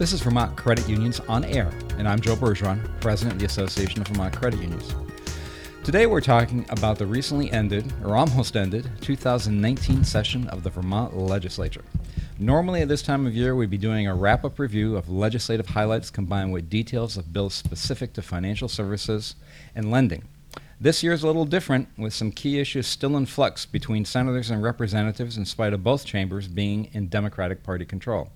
This is Vermont Credit Unions on Air, and I'm Joe Bergeron, President of the Association of Vermont Credit Unions. Today we're talking about the recently ended, or almost ended, 2019 session of the Vermont Legislature. Normally at this time of year, we'd be doing a wrap up review of legislative highlights combined with details of bills specific to financial services and lending. This year is a little different, with some key issues still in flux between senators and representatives, in spite of both chambers being in Democratic Party control.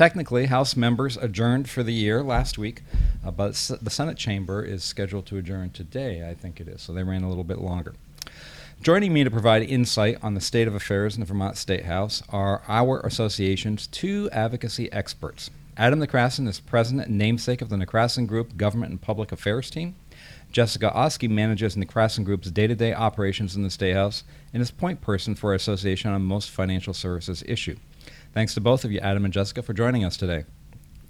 Technically, House members adjourned for the year last week, uh, but s- the Senate chamber is scheduled to adjourn today, I think it is, so they ran a little bit longer. Joining me to provide insight on the state of affairs in the Vermont State House are our association's two advocacy experts. Adam Necrason is president and namesake of the Necrason Group Government and Public Affairs Team. Jessica Oski manages Necrason Group's day to day operations in the State House and is point person for our association on most financial services issue. Thanks to both of you, Adam and Jessica, for joining us today.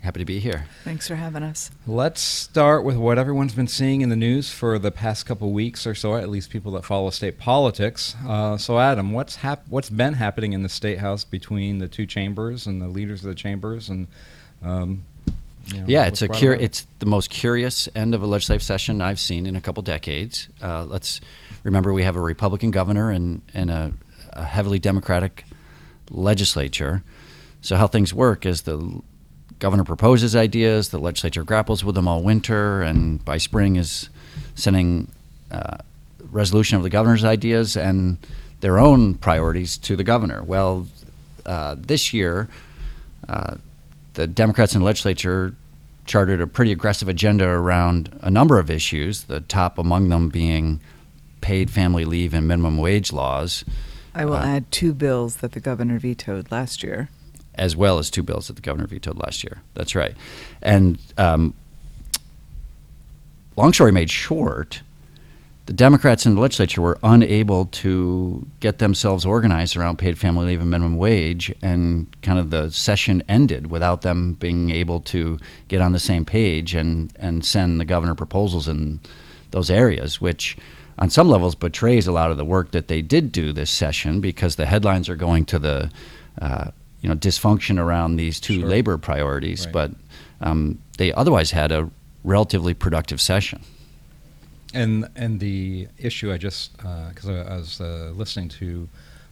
Happy to be here. Thanks for having us. Let's start with what everyone's been seeing in the news for the past couple weeks or so, at least people that follow state politics. Uh, so, Adam, what's hap- what's been happening in the state house between the two chambers and the leaders of the chambers, and um, you know, Yeah, it's a brought cur- it's the most curious end of a legislative session I've seen in a couple decades. Uh, let's remember we have a Republican governor and and a, a heavily Democratic legislature. So how things work is the governor proposes ideas, the legislature grapples with them all winter, and by spring is sending uh, resolution of the governor's ideas and their own priorities to the governor. Well, uh, this year, uh, the Democrats in the legislature chartered a pretty aggressive agenda around a number of issues, the top among them being paid family leave and minimum wage laws, I will Uh, add two bills that the governor vetoed last year. as well as two bills that the governor vetoed last year. That's right. And um, long story made short, the Democrats in the legislature were unable to get themselves organized around paid family leave and minimum wage, and kind of the session ended without them being able to get on the same page and, and send the governor proposals in those areas, which on some levels betrays a lot of the work that they did do this session because the headlines are going to the uh, you know dysfunction around these two Sure. labor priorities, Right. but um, they otherwise had a relatively productive session. And and the issue I just because I, I was uh, listening to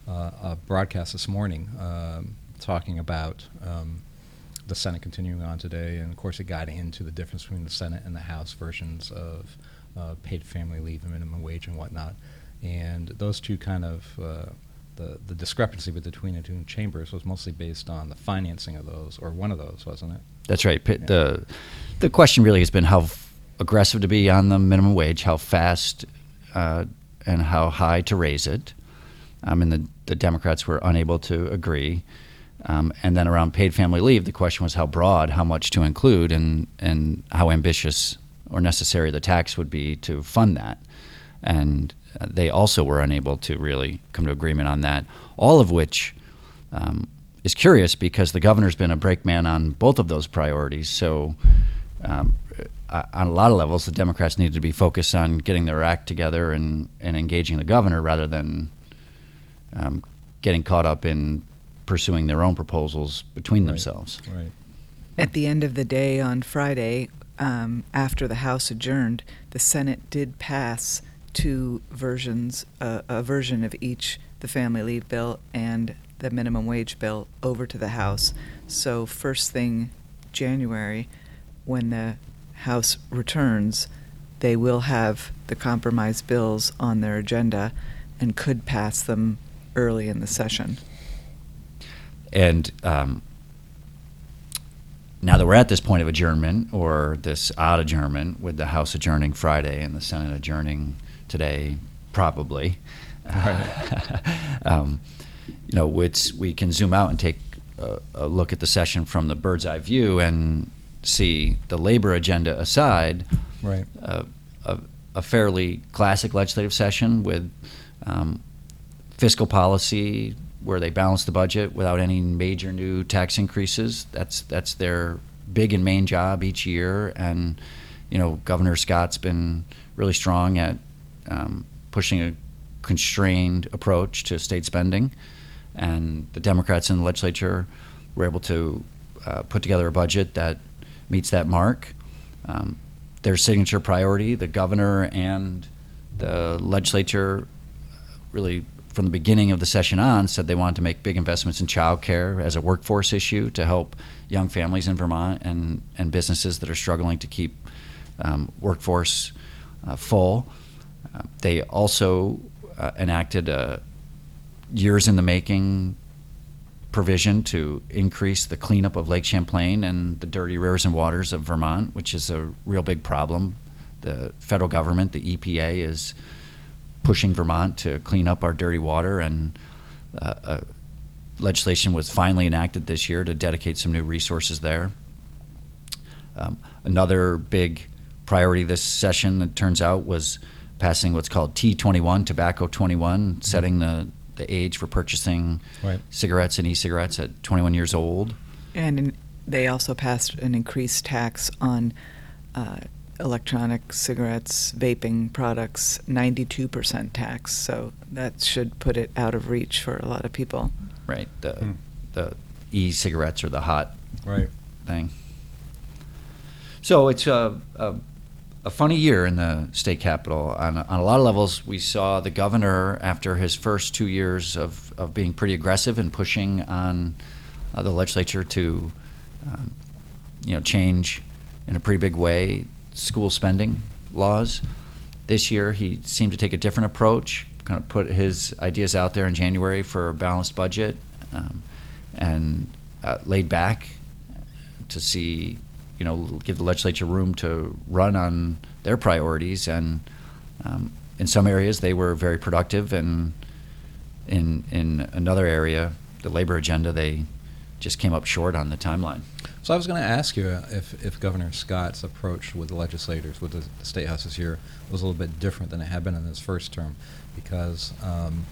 uh, a broadcast this morning um, talking about um, the Senate continuing on today, and of course it got into the difference between the Senate and the House versions of uh, paid family leave and minimum wage and whatnot, and those two kind of. Uh, the, the discrepancy between the two chambers was mostly based on the financing of those, or one of those, wasn't it? That's right. P- Yeah. The the question really has been how f- aggressive to be on the minimum wage, how fast uh, and how high to raise it. Um, mean, the, the Democrats were unable to agree. Um, and then around paid family leave, the question was how broad, how much to include, and, and how ambitious or necessary the tax would be to fund that. And uh, they also were unable to really come to agreement on that, all of which um, is curious because the governor's been a brakeman on both of those priorities. So, um, uh, on a lot of levels, the Democrats needed to be focused on getting their act together and, and engaging the governor rather than um, getting caught up in pursuing their own proposals between Right. themselves. Right. At the end of the day on Friday, um, after the House adjourned, the Senate did pass two versions, uh, a version of each, the family leave bill and the minimum wage bill, over to the House. So first thing January, when the House returns, they will have the compromise bills on their agenda and could pass them early in the session. And um, now that we're at this point of adjournment, or this odd adjournment, with the House adjourning Friday and the Senate adjourning today, probably, um, you know, we can zoom out and take a, a look at the session from the bird's eye view and see the labor agenda aside, Right. a, a, a fairly classic legislative session with um, fiscal policy where they balance the budget without any major new tax increases. That's that's their big and main job each year. And you know, Governor Scott's been really strong at um, pushing a constrained approach to state spending, and the Democrats in the legislature were able to uh, put together a budget that meets that mark. Um, their signature priority, the governor and the legislature, really from the beginning of the session on, said they wanted to make big investments in childcare as a workforce issue to help young families in Vermont and, and businesses that are struggling to keep um, workforce uh, full. Uh, they also uh, enacted a years in the making provision to increase the cleanup of Lake Champlain and the dirty rivers and waters of Vermont, which is a real big problem. The federal government, the EPA, is pushing Vermont to clean up our dirty water, and uh, uh, legislation was finally enacted this year to dedicate some new resources there. Um, another big priority this session, it turns out, was passing what's called T21, Tobacco 21, setting the the age for purchasing Right. cigarettes and e-cigarettes at 21 years old. And in, they also passed an increased tax on uh, electronic cigarettes, vaping products, 92% tax. So that should put it out of reach for a lot of people. Right. The Hmm. the e-cigarettes are the hot Right. thing. So it's a, a, a funny year in the state capitol. On, a- on a lot of levels, we saw the governor, after his first two years of, of being pretty aggressive and pushing on uh, the legislature to, um, you know, change in a pretty big way school spending laws. This year, he seemed to take a different approach, kind of put his ideas out there in January for a balanced budget, um, and uh, laid back to see, you know, give the legislature room to run on their priorities. And um, in some areas, they were very productive, and in in another area, the labor agenda, they just came up short on the timeline. So I was going to ask you if, if Governor Scott's approach with the legislators, with the, state house this year, was a little bit different than it had been in his first term, because um,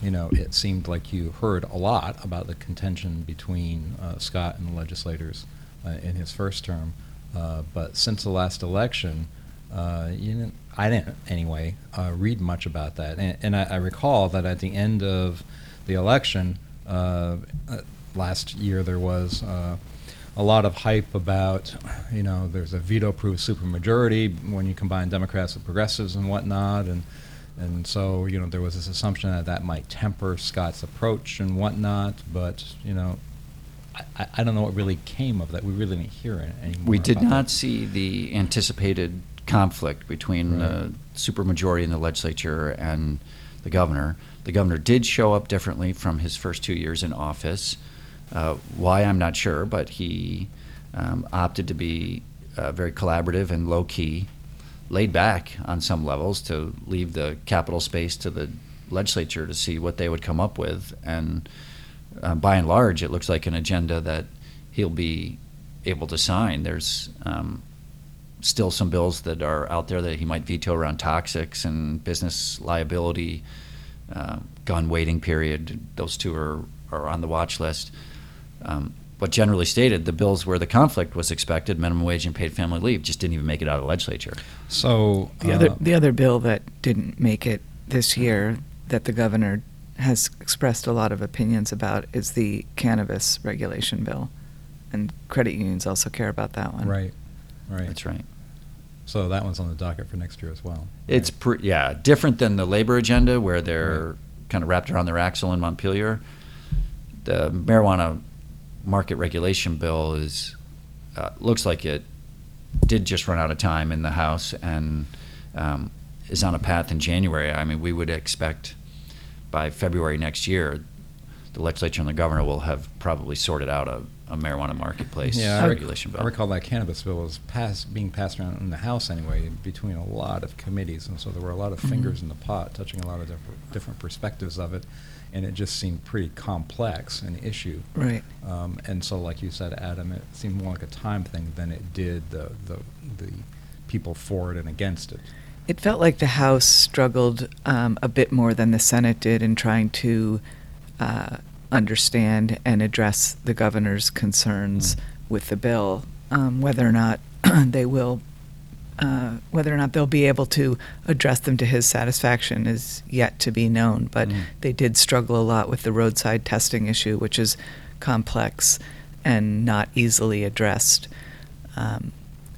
you know it seemed like you heard a lot about the contention between uh, Scott and the legislators uh, in his first term, uh, but since the last election, uh, you didn't, I didn't anyway uh, read much about that, and, and I, I recall that at the end of the election uh, uh, last year there was. Uh, a lot of hype about, you know, there's a veto-proof supermajority when you combine Democrats and progressives and whatnot, and and so you know there was this assumption that that might temper Scott's approach and whatnot, but you know, I, I- don't know what really came of that. We really didn't hear it anymore. We did not that. see the anticipated conflict between Right. the supermajority in the legislature and the governor. The governor did show up differently from his first two years in office. Uh, why, I'm not sure, but he um, opted to be uh, very collaborative and low key, laid back on some levels to leave the capital space to the legislature to see what they would come up with. And uh, by and large, it looks like an agenda that he'll be able to sign. There's um, still some bills that are out there that he might veto around toxics and business liability, uh, gun waiting period. Those two are, are on the watch list. Um, but generally stated, the bills where the conflict was expected, minimum wage and paid family leave, just didn't even make it out of the legislature. So The uh, other the other bill that didn't make it this year that the governor has expressed a lot of opinions about is the cannabis regulation bill, and credit unions also care about that one. right, right. That's right. So that one's on the docket for next year as well. It's Right. pre- yeah different than the labor agenda where they're kind of wrapped around their axle in Montpelier. The marijuana market regulation bill is uh, looks like it did just run out of time in the House and um, is on a path in January. I mean, we would expect by February next year, the legislature and the governor will have probably sorted out a, a marijuana marketplace Yeah, I rec- regulation bill. I recall that cannabis bill was passed, being passed around in the House anyway, between a lot of committees, and so there were a lot of Mhm. fingers in the pot, touching a lot of different, different perspectives of it, and it just seemed pretty complex an issue. Right. Um, and so, like you said, Adam, it seemed more like a time thing than it did the the, the people for it and against it. It felt like the House struggled um, a bit more than the Senate did in trying to uh, understand and address the governor's concerns Mm. with the bill. Um, whether or not they will, uh, whether or not they'll be able to address them to his satisfaction is yet to be known. But Mm. they did struggle a lot with the roadside testing issue, which is complex. and not easily addressed. Um,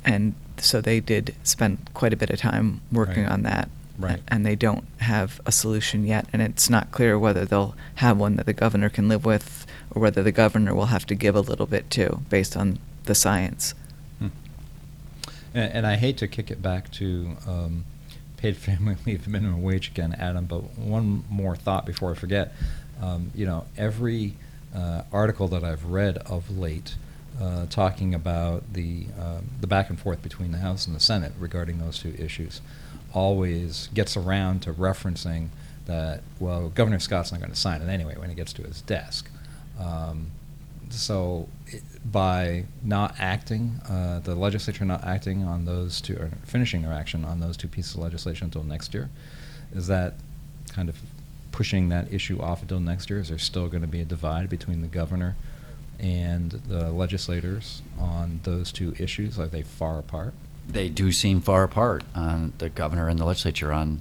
and so they did spend quite a bit of time working Right. on that. Right. And they don't have a solution yet, and it's not clear whether they'll have one that the governor can live with, or whether the governor will have to give a little bit too, based on the science. Hmm. And, and I hate to kick it back to um, paid family leave minimum wage again, Adam, but one more thought before I forget. Um, you know, every uh, article that I've read of late uh, talking about the um, the back and forth between the House and the Senate regarding those two issues always gets around to referencing that well, Governor Scott's not going to sign it anyway when he gets to his desk. Um, so i by not acting, uh, the legislature not acting on those two, or finishing their action on those two pieces of legislation until next year, is that kind of pushing that issue off until next year? Is there still going to be a divide between the governor and the legislators on those two issues? Are they far apart? They do seem far apart, uh, the governor and the legislature, on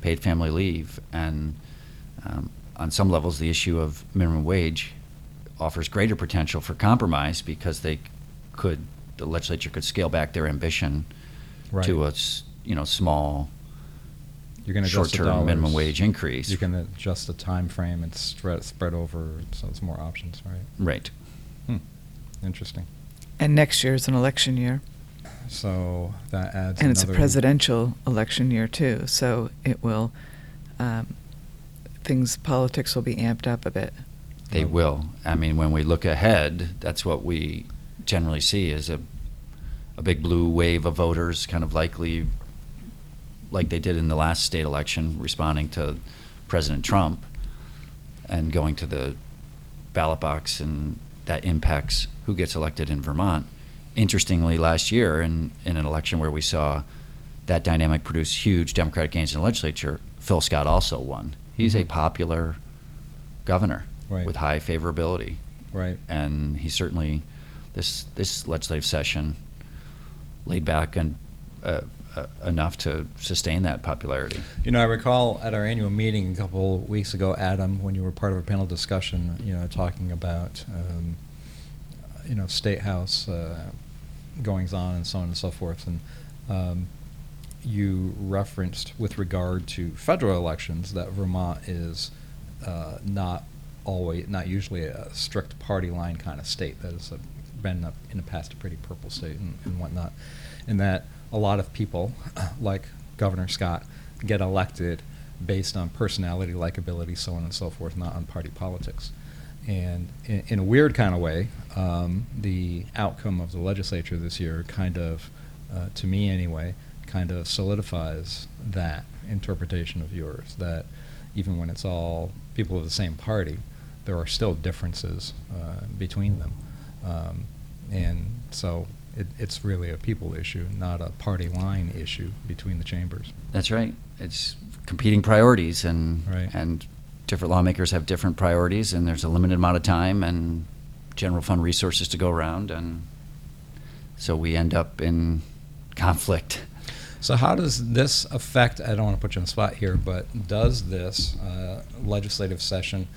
paid family leave. And um, on some levels, the issue of minimum wage offers greater potential for compromise because they could, the legislature could scale back their ambition Right. to a you know small You're going to adjust the short-term minimum wage increase. You can adjust the time frame and spread spread over, so it's more options, right? Right. Hmm. Interesting. And next year is an election year, So that adds. and it's a another- presidential election year too. So it will, um, things politics will be amped up a bit. They will. I mean, when we look ahead, that's what we generally see is a, a big blue wave of voters, kind of likely, like they did in the last state election, responding to President Trump and going to the ballot box, and that impacts who gets elected in Vermont. Interestingly, last year, in, in an election where we saw that dynamic produce huge Democratic gains in the legislature, Phil Scott also won. He's a Mhm. popular governor Right. with high favorability, Right. and he certainly this this legislative session laid back and uh, uh, enough to sustain that popularity. You know, I recall at our annual meeting a couple weeks ago, Adam, when you were part of a panel discussion, you know, talking about, um, you know, state house uh, goings on and so on and so forth, and um, you referenced with regard to federal elections that Vermont is uh, not always, not usually a strict party line kind of state. That has been a, in the past a pretty purple state and, and whatnot, and that a lot of people, like Governor Scott, get elected based on personality, likability, so on and so forth, not on party politics. And in, in a weird kind of way, um, the outcome of the legislature this year kind of, uh, to me anyway, kind of solidifies that interpretation of yours that even when it's all people of the same party, there are still differences uh, between them. Um, and so it, it's really a people issue, not a party line issue between the chambers. That's right. It's competing priorities, and Right. and different lawmakers have different priorities, and there's a limited amount of time and general fund resources to go around, and so we end up in conflict. So how does this affect? I don't want to put you on the spot here, but does this uh, legislative session,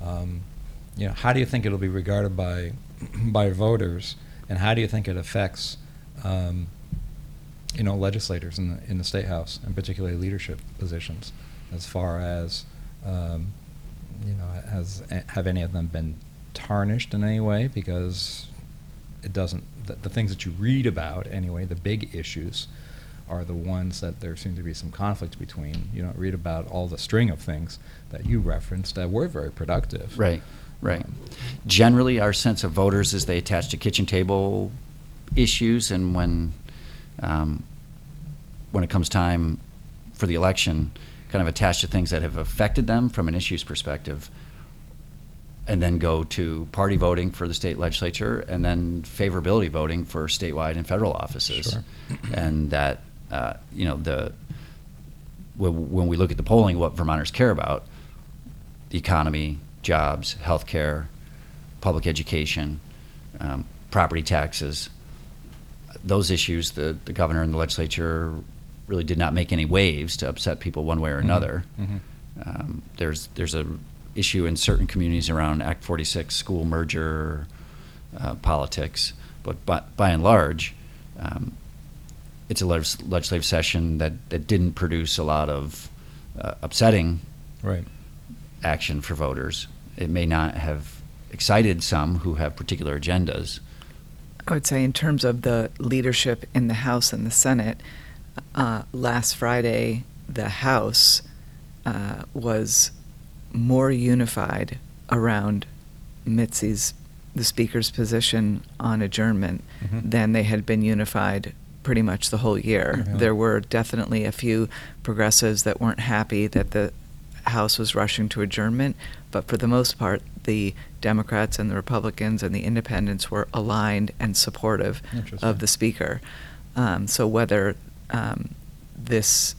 um, you know, how do you think it'll be regarded by by voters, and how do you think it affects, um, you know, legislators in the in the state house, and particularly leadership positions, as far as, um, you know, has have any of them been tarnished in any way because it doesn't the, the things that you read about anyway, the big issues are the ones that there seem to be some conflict between. You don't read about all the string of things that you referenced that were very productive. Right, right. Um, Generally, our sense of voters is they attach to kitchen table issues, and when um, when it comes time for the election, kind of attach to things that have affected them from an issues perspective, and then go to party voting for the state legislature, and then favorability voting for statewide and federal offices, Sure. and that uh, you know the when when we look at the polling, what Vermonters care about the economy, jobs, healthcare, public education, um, property taxes. Those issues, the, the governor and the legislature really did not make any waves to upset people one way or Mhm. another. Mhm. Um, there's there's a issue in certain communities around Act 46 school merger uh, politics. But by, by and large, um, it's a legis- legislative session that, that didn't produce a lot of uh, upsetting Right. action for voters. It may not have excited some who have particular agendas. I would say, in terms of the leadership in the House and the Senate, uh, last Friday, the House uh, was more unified around Mitzi's, the Speaker's position on adjournment Mhm. than they had been unified pretty much the whole year. Really? There were definitely a few progressives that weren't happy that the House was rushing to adjournment, but for the most part, the Democrats and the Republicans and the Independents were aligned and supportive of the Speaker. Um, so whether um, this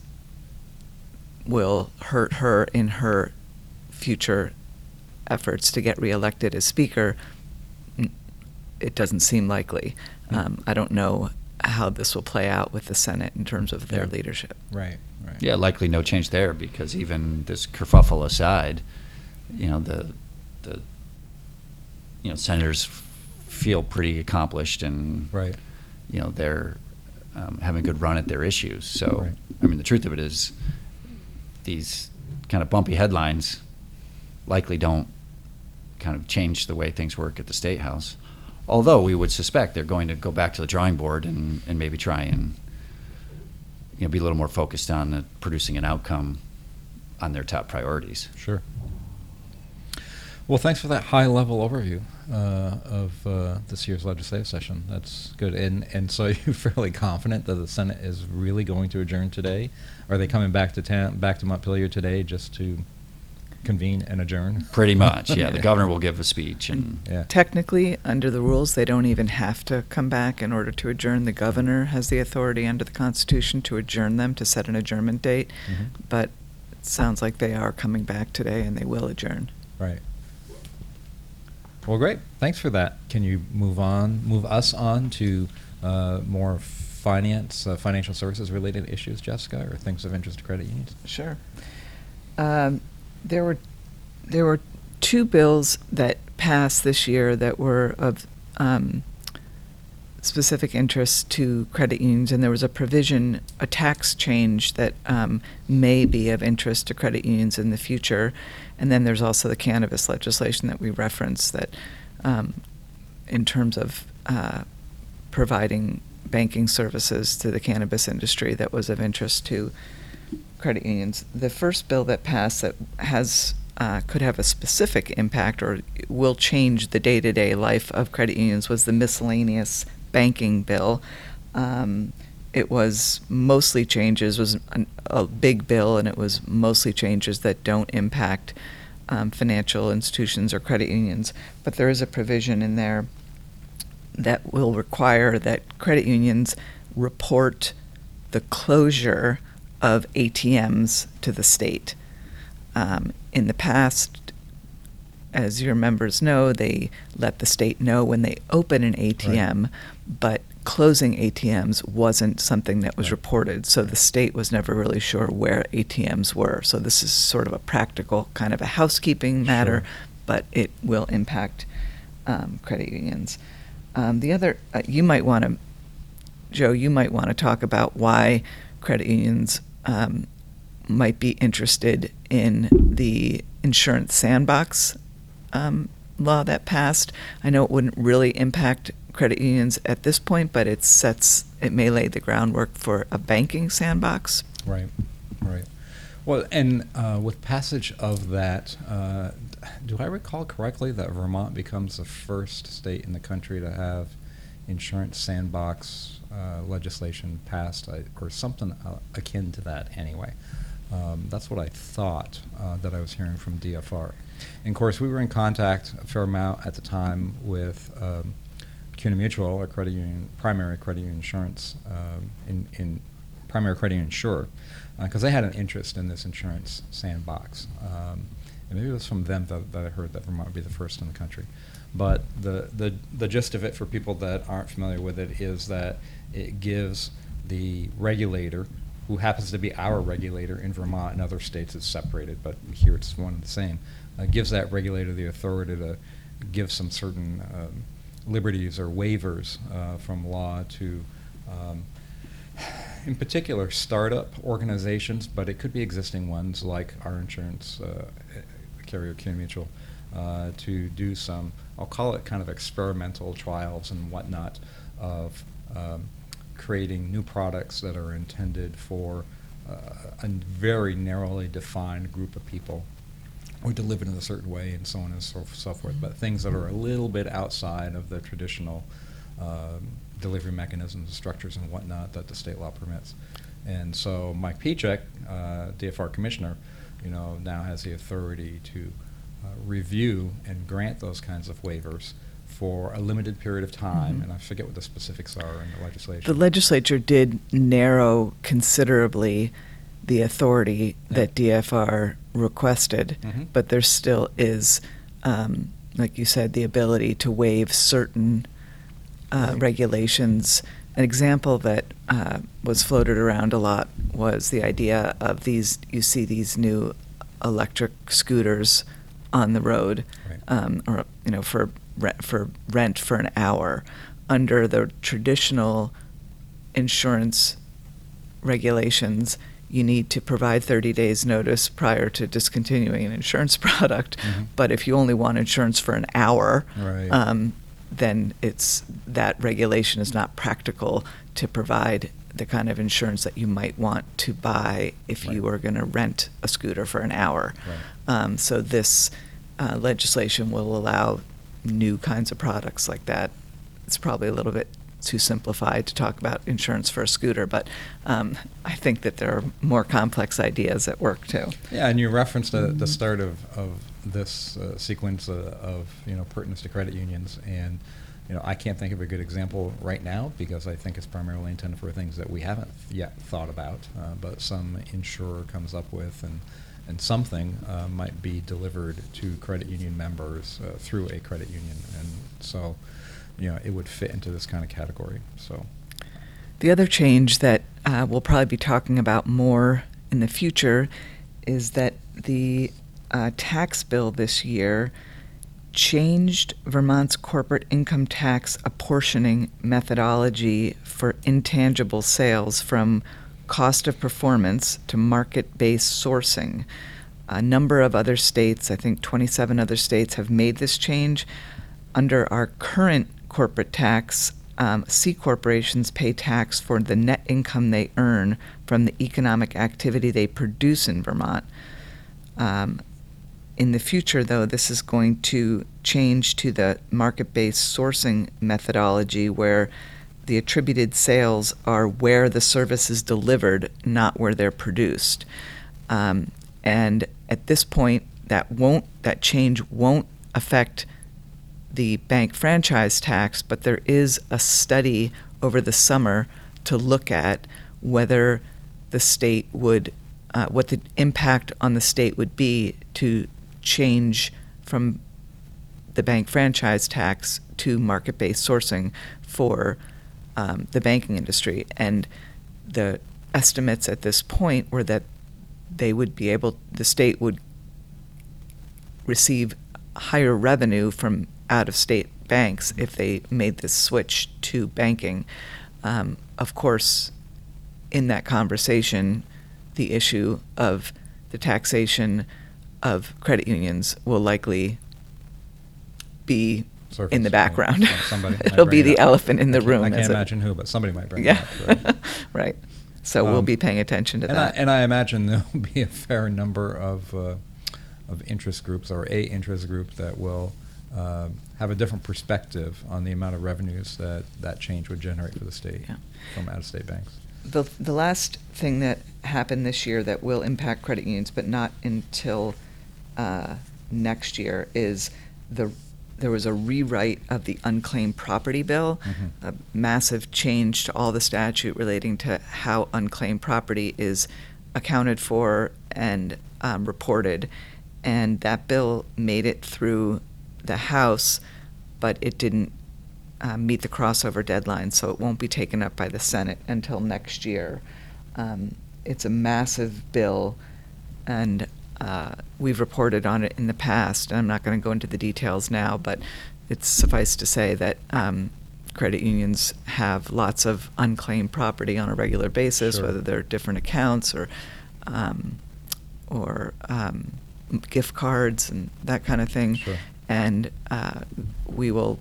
will hurt her in her future efforts to get reelected as Speaker, it doesn't seem likely. Mm. Um, I don't know how this will play out with the Senate in terms of their Yeah. leadership. Right. Right. Yeah, likely no change there because even this kerfuffle aside, you know the the you know senators feel pretty accomplished and Right. you know they're um, having a good run at their issues. So Right. I mean the truth of it is these kind of bumpy headlines likely don't kind of change the way things work at the state house. Although we would suspect they're going to go back to the drawing board and, and maybe try and you know be a little more focused on uh, producing an outcome on their top priorities. Sure. Well, thanks for that high level overview uh, of uh, this year's legislative session. That's good. And and so you're fairly confident that the Senate is really going to adjourn today? Are they coming back to town, back to Montpelier today just to convene and adjourn? Pretty much, yeah. The governor will give a speech and Yeah. Technically, under the rules, they don't even have to come back in order to adjourn. The governor has the authority under the Constitution to adjourn them, to set an adjournment date. Mhm. But it sounds like they are coming back today and they will adjourn. Right. Well, great. Thanks for that. Can you move on, move us on to uh, more finance, uh, financial services related issues, Jessica, or things of interest to credit unions? Sure. Um, there were there were two bills that passed this year that were of um, specific interest to credit unions, and there was a provision, a tax change that um, may be of interest to credit unions in the future. And then there's also the cannabis legislation that we referenced that, um, in terms of uh, providing banking services to the cannabis industry, that was of interest to credit unions. The first bill that passed that has uh, could have a specific impact or will change the day-to-day life of credit unions was the miscellaneous banking bill. Um, it was mostly changes was an, a big bill and it was mostly changes that don't impact um, financial institutions or credit unions but there is a provision in there that will require that credit unions report the closure of ATMs to the state. Um, in the past, as your members know, they let the state know when they open an ATM, but closing ATMs wasn't something that was Right. reported. So the state was never really sure where ATMs were. So this is sort of a practical kind of a housekeeping matter, Sure. but it will impact um, credit unions. Um, the other, uh, you might want to, Joe, you might want to talk about why credit unions um, might be interested in the insurance sandbox um, law that passed. I know it wouldn't really impact credit unions at this point, but it sets, it may lay the groundwork for a banking sandbox. Right, right. Well, and uh, with passage of that, uh, do I recall correctly that Vermont becomes the first state in the country to have insurance sandbox uh, legislation passed, uh, or something uh, akin to that anyway? Um, that's what I thought uh, that I was hearing from DFR. And of course, we were in contact a fair amount at the time with um, CUNA Mutual, a credit union, primary credit union insurance, um, in, in primary credit union insurer, because they had an interest in this insurance sandbox. Um, and maybe it was from them that, that I heard that Vermont would be the first in the country. But the, the, the gist of it for people that aren't familiar with it is that it gives the regulator, who happens to be our regulator in Vermont and other states it's separated, but here it's one and the same, uh, gives that regulator the authority to give some certain um, liberties or waivers uh, from law to, um, in particular, startup organizations, but it could be existing ones like our insurance uh, carrier, CUNA uh, to do some, I'll call it kind of experimental trials and whatnot of um, creating new products that are intended for uh, a very narrowly defined group of people or delivered in a certain way and so on and so, so forth, but things that are a little bit outside of the traditional um, delivery mechanisms, structures, and whatnot that the state law permits. And so Mike Pieciak, uh, DFR commissioner, you know, now has the authority to uh, review and grant those kinds of waivers for a limited period of time, Mhm. and I forget what the specifics are in the legislation. The legislature did narrow considerably the authority Yeah. that DFR requested, Mhm. but there still is, um, like you said, the ability to waive certain uh, Right. regulations. An example that uh, was floated around a lot was the idea of these. You see these new electric scooters on the road, Right. um, or you know, for rent, for rent for an hour, under the traditional insurance regulations, you need to provide 30 days notice prior to discontinuing an insurance product. Mhm. But if you only want insurance for an hour, Right. um, then it's that regulation is not practical to provide the kind of insurance that you might want to buy if you Right. were going to rent a scooter for an hour. Right. Um, so this uh, legislation will allow new kinds of products like that. It's probably a little bit too simplified to talk about insurance for a scooter, but um, I think that there are more complex ideas at work too. Yeah, and you referenced the, the start of, of this uh, sequence uh, of you know pertinence to credit unions, and you know I can't think of a good example right now because I think it's primarily intended for things that we haven't yet thought about, uh, but some insurer comes up with and. And something uh, might be delivered to credit union members uh, through a credit union, and so, you know, it would fit into this kind of category. So, The other change that uh, we'll probably be talking about more in the future is that the uh, tax bill this year changed Vermont's corporate income tax apportioning methodology for intangible sales from cost of performance to market based sourcing. A number of other states, I think 27 other states, have made this change. Under our current corporate tax, um, C corporations pay tax for the net income they earn from the economic activity they produce in Vermont. Um, in the future, though, this is going to change to the market based sourcing methodology where the attributed sales are where the service is delivered, not where they're produced. Um, and at this point, that won't that change won't affect the bank franchise tax, but there is a study over the summer to look at whether the state would, uh, what the impact on the state would be to change from the bank franchise tax to market based sourcing for um, the banking industry. And the estimates at this point were that they would be able, the state would receive higher revenue from out of state banks if they made this switch to banking. Um, of course, in that conversation, the issue of the taxation of credit unions will likely be in the background. Yeah, somebody It'll be it the up. elephant in the can't- room. I can't it- imagine who, but somebody might bring it up. Right. right. So we'll Um, be paying attention to and that. I, and I imagine there'll be a fair number of uh, of interest groups or a interest group that will um, have a different perspective on the amount of revenues that that change would generate for the state Yeah. from out of state banks. the the last thing that happened this year that will impact credit unions, but not until uh, next year, is the there was a rewrite of the unclaimed property bill, Mhm. a massive change to all the statute relating to how unclaimed property is accounted for and um, reported, and that bill made it through the House, but it didn't uh, meet the crossover deadline, so it won't be taken up by the Senate until next year. Um, it's a massive bill, and uh, we've reported on it in the past. And I'm not going to go into the details now, but it's suffice to say that um, credit unions have lots of unclaimed property on a regular basis, Sure. whether they're different accounts or um, or um, gift cards and that kind of thing. Sure. And uh, we will,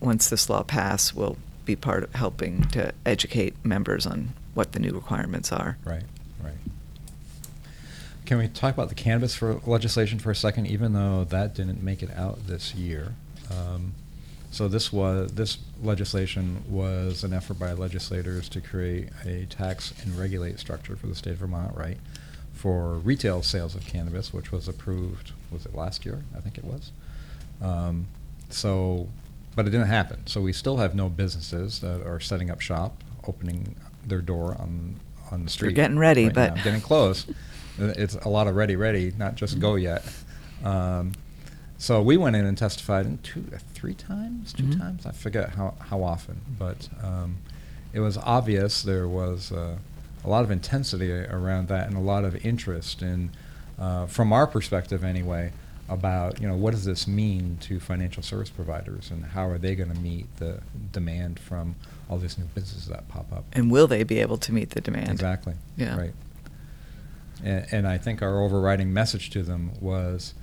once this law passes, will be part of helping to educate members on what the new requirements are. Right, right. Can we talk about the cannabis for legislation for a second, even though that didn't make it out this year? Um, so this was this legislation was an effort by legislators to create a tax and regulate structure for the state of Vermont, right, for retail sales of cannabis, which was approved. Was it last year? I think it was. Um, so, but it didn't happen. So we still have no businesses that are setting up shop, opening their door on on the street. getting ready, right but- now, getting close. It's a lot of ready, ready, not just go Mhm. yet. Um, so we went in and testified in two, uh, three times, 2 Mhm. times. I forget how how often, but um, it was obvious there was uh, a lot of intensity around that and a lot of interest in, uh, from our perspective anyway, about you know what does this mean to financial service providers and how are they going to meet the demand from all these new businesses that pop up. And will they be able to meet the demand? Exactly. Yeah. Right. And, and I think our overriding message to them was,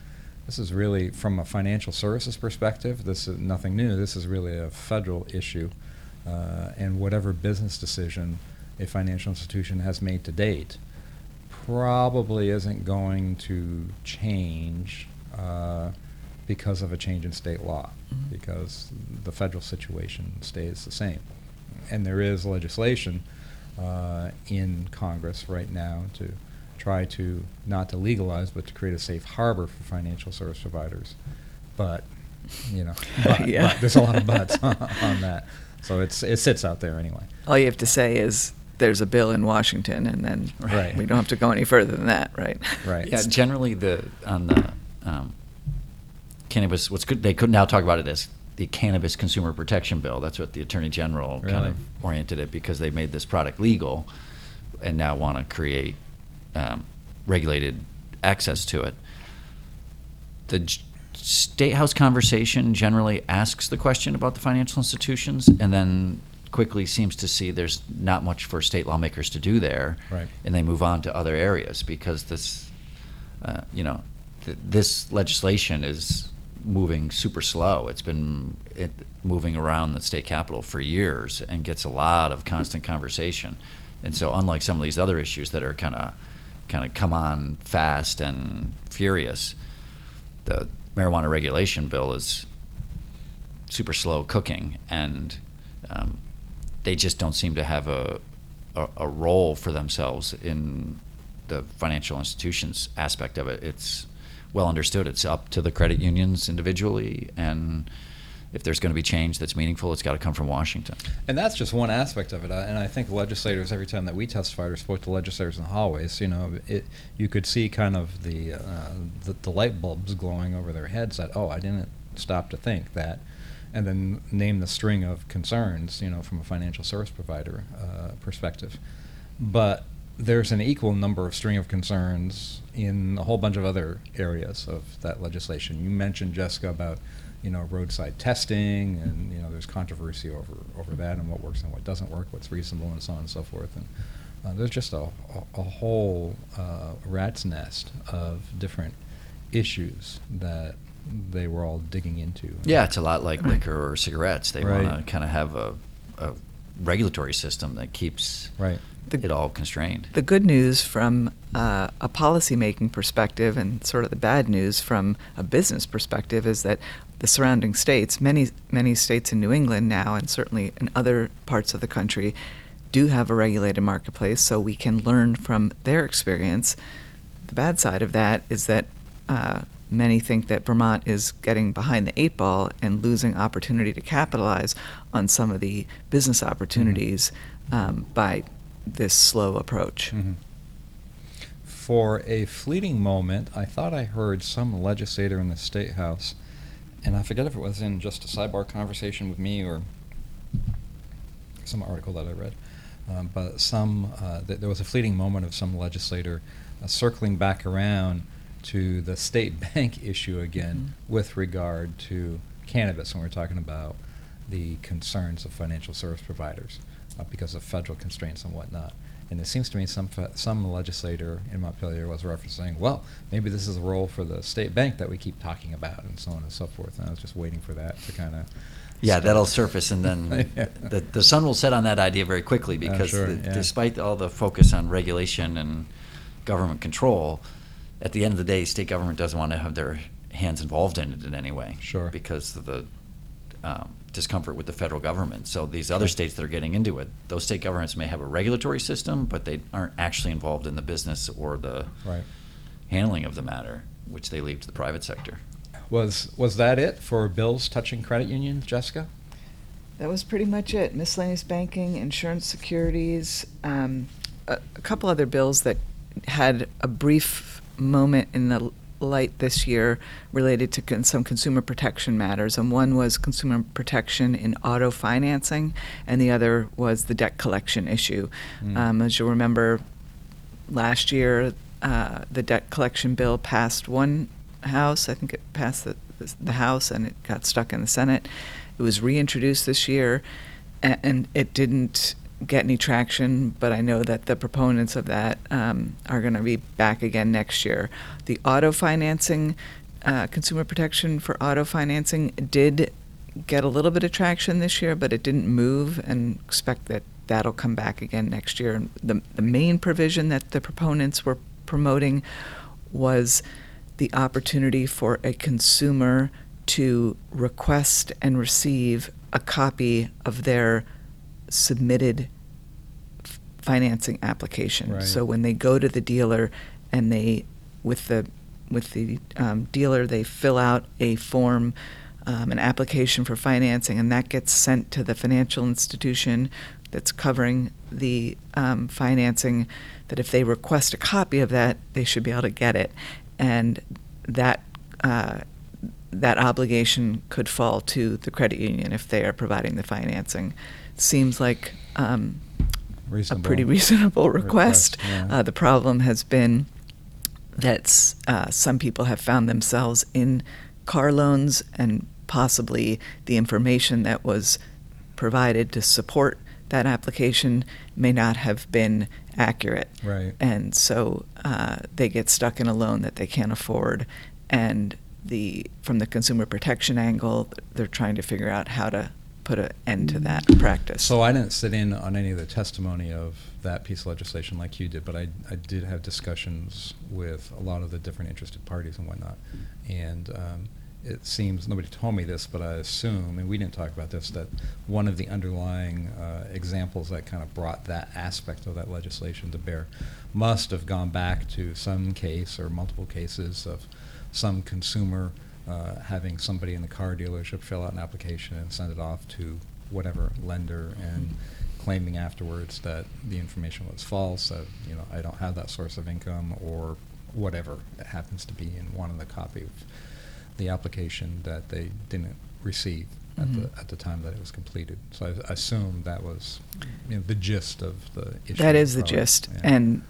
this is really from a financial services perspective. This is nothing new. This is really a federal issue, uh, and whatever business decision a financial institution has made to date probably isn't going to change uh, because of a change in state law, Mhm. because the federal situation stays the same. And there is legislation uh, in Congress right now to try to not to legalize, but to create a safe harbor for financial service providers. But you know, but, Yeah. but there's a lot of buts on that. So it's it sits out there anyway. All you have to say is there's a bill in Washington, and then Right. we don't have to go any further than that, right? Right. Yeah, generally the on the um, cannabis. What's good? They could now talk about it as the cannabis consumer protection bill. That's what the attorney general kind of oriented it because they made this product legal, and now want to create um, regulated access to it. The J- state house conversation generally asks the question about the financial institutions, and then quickly seems to see there's not much for state lawmakers to do there, Right. and they move on to other areas because this, uh, you know, th- this legislation is moving super slow. It's been it, moving around the state capitol for years and gets a lot of constant conversation. And so, unlike some of these other issues that are kind of kind of come on fast and furious, the marijuana regulation bill is super slow cooking, and um, they just don't seem to have a, a a role for themselves in the financial institutions aspect of it. It's well understood. It's up to the credit unions individually, and if there's going to be change that's meaningful, it's got to come from Washington. And that's just one aspect of it. Uh, And I think legislators, every time that we testified or spoke to legislators in the hallways, you know, it, you could see kind of the, uh, the, the light bulbs glowing over their heads that, oh, I didn't stop to think that. And then name the string of concerns, you know, from a financial service provider uh, perspective. But there's an equal number of string of concerns in a whole bunch of other areas of that legislation. You mentioned, Jessica, about you know roadside testing, and you know there's controversy over over that and what works and what doesn't work, what's reasonable, and so on and so forth. And uh, there's just a, a, a whole uh, rat's nest of different issues that they were all digging into. Yeah, it's a lot like liquor or cigarettes. They Right. want to kind of have a, a regulatory system that keeps right. The- it all constrained. The good news from uh, a policymaking perspective and sort of the bad news from a business perspective is that the surrounding states, many many states in New England now, and certainly in other parts of the country, do have a regulated marketplace, so we can learn from their experience. The bad side of that is that uh, many think that Vermont is getting behind the eight ball and losing opportunity to capitalize on some of the business opportunities um, by this slow approach. Mhm. For a fleeting moment, I thought I heard some legislator in the state house, and I forget if it was in just a sidebar conversation with me or some article that I read, um, but some uh, th- there was a fleeting moment of some legislator uh, circling back around to the state bank issue again Mhm. with regard to cannabis when we're talking about the concerns of financial service providers uh, because of federal constraints and whatnot. And it seems to me some fe- some legislator in Montpelier was referencing, well, maybe this is a role for the state bank that we keep talking about, and so on and so forth. And I was just waiting for that to kind of. Yeah, that'll surface, and then Yeah. the, the sun will set on that idea very quickly because sure, the- yeah. despite all the focus on regulation and government control, at the end of the day, state government doesn't want to have their hands involved in it in any way. Sure. Because of the um, discomfort with the federal government. So these other states that are getting into it, those state governments may have a regulatory system, but they aren't actually involved in the business or the Right. handling of the matter, which they leave to the private sector. Was was that it for bills touching credit unions, Jessica? That was pretty much it. Miscellaneous banking, insurance securities, um, a, a couple other bills that had a brief moment in the l- light this year related to con- some consumer protection matters. And one was consumer protection in auto financing, and the other was the debt collection issue. Mm. Um, as you'll remember, last year, uh, the debt collection bill passed one house. I think it passed the, the House and it got stuck in the Senate. It was reintroduced this year, a- and it didn't get any traction. But I know that the proponents of that um, are going to be back again next year. The auto financing, uh, consumer protection for auto financing, did get a little bit of traction this year, but it didn't move, and expect that that'll come back again next year. And The, the main provision that the proponents were promoting was the opportunity for a consumer to request and receive a copy of their submitted financing application. Right. So when they go to the dealer and they, with the with the um, dealer, they fill out a form, um, an application for financing, and that gets sent to the financial institution that's covering the um, financing. That if they request a copy of that, they should be able to get it, and that. Uh, that obligation could fall to the credit union if they are providing the financing. Seems like um, a pretty reasonable request. request, yeah. Uh, the problem has been that uh, some people have found themselves in car loans and possibly the information that was provided to support that application may not have been accurate. Right. And so uh, they get stuck in a loan that they can't afford. And the from the consumer protection angle, they're trying to figure out how to put an end to that practice. So I didn't sit in on any of the testimony of that piece of legislation like you did, but I, I did have discussions with a lot of the different interested parties and whatnot. And um, it seems, nobody told me this, but I assume, and we didn't talk about this, that one of the underlying uh, examples that kind of brought that aspect of that legislation to bear must have gone back to some case or multiple cases of some consumer uh, having somebody in the car dealership fill out an application and send it off to whatever lender and claiming afterwards that the information was false, that, you know, I don't have that source of income or whatever it happens to be in one of the copy of the application that they didn't receive at Mhm. the, at the time that it was completed. So I, I assume that was, you know, the gist of the issue. That is the gist. Yeah. And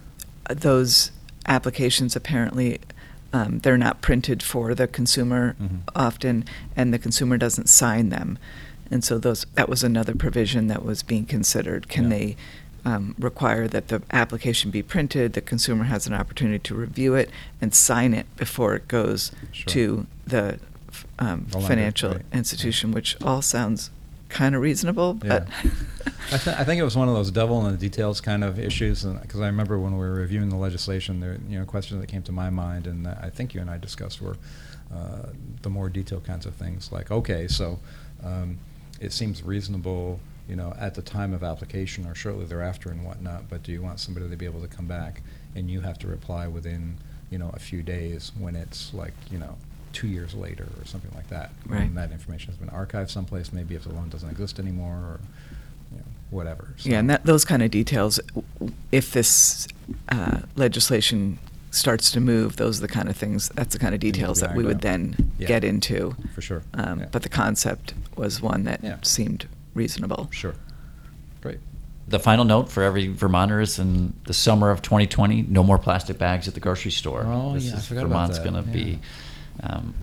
those applications apparently, um, they're not printed for the consumer Mhm. often, and the consumer doesn't sign them. And so those, that was another provision that was being considered. Can Yeah. they um, require that the application be printed, the consumer has an opportunity to review it and sign it before it goes Sure. to the um, The lender, financial right. institution, which all sounds kind of reasonable, but. Yeah. I, th- I think it was one of those devil in the details kind of issues, because I remember when we were reviewing the legislation, there you know questions that came to my mind, and that I think you and I discussed were uh, the more detailed kinds of things, like okay, so um, it seems reasonable, you know, at the time of application or shortly thereafter and whatnot, but do you want somebody to be able to come back and you have to reply within you know a few days when it's like you know two years later or something like that, Right. when that information has been archived someplace, maybe if the loan doesn't exist anymore, or you know, whatever. So- Yeah, and that, those kind of details, w- w- if this uh, legislation starts to move, those are the kind of things, that's the kind of details that we would out. then Yeah. get into. For sure, Um, yeah. But the concept was one that Yeah. seemed reasonable. Sure. Great. The final note for every Vermonter is in the summer of 2020, no more plastic bags at the grocery store. Oh, This yeah, I forgot about Vermont's going to yeah. be um,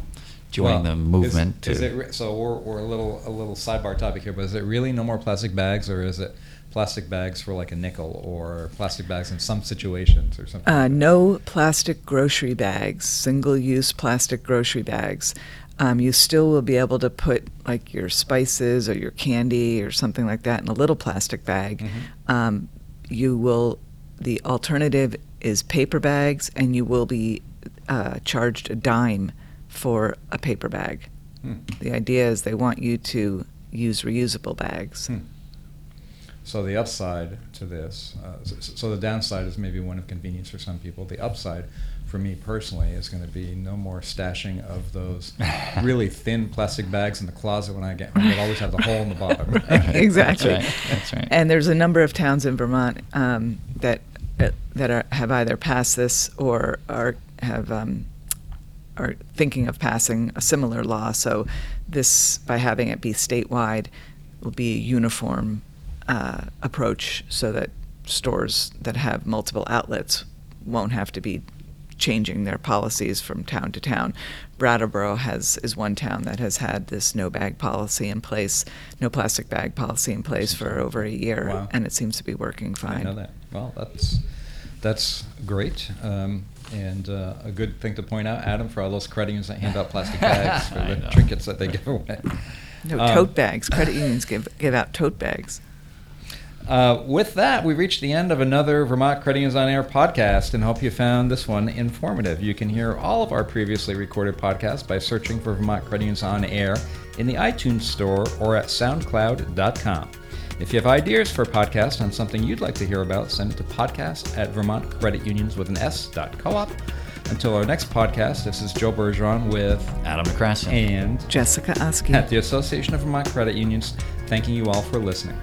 join Well, the movement. Is, is it re- so? We're, we're a little a little sidebar topic here, but is it really no more plastic bags, or is it plastic bags for like a nickel, or plastic bags in some situations, or something? Uh, like no plastic grocery bags, single use plastic grocery bags. Um, you still will be able to put like your spices or your candy or something like that in a little plastic bag. Mhm. Um, you will, the alternative is paper bags, and you will be uh, charged a dime for a paper bag. Hmm. The idea is they want you to use reusable bags. Hmm. So the upside to this, uh, so, so the downside is maybe one of convenience for some people. The upside, for me personally, is going to be no more stashing of those really thin plastic bags in the closet when I get home that always have the hole in the bottom. exactly. That's right. That's right. And there's a number of towns in Vermont um, that uh, that are, have either passed this or are have um, are thinking of passing a similar law. So this, by having it be statewide, will be a uniform uh, approach, so that stores that have multiple outlets won't have to be changing their policies from town to town. Brattleboro has is one town that has had this no bag policy in place, no plastic bag policy in place for over a year, Wow. and it seems to be working fine. didn't know that. Well, that's that's great. Um, and uh, a good thing to point out, Adam, for all those credit unions that hand out plastic bags for the trinkets that they give away. No Um, tote bags. Credit unions give give out tote bags. Uh, with that, we've reached the end of another Vermont Credit Unions on Air podcast and hope you found this one informative. You can hear all of our previously recorded podcasts by searching for Vermont Credit Unions on Air in the iTunes Store or at SoundCloud.com. If you have ideas for a podcast on something you'd like to hear about, send it to podcast at Vermont Credit Unions with an S dot co-op. Until our next podcast, this is Joe Bergeron with Adam McCracken. and Jessica Oski. at the Association of Vermont Credit Unions, thanking you all for listening.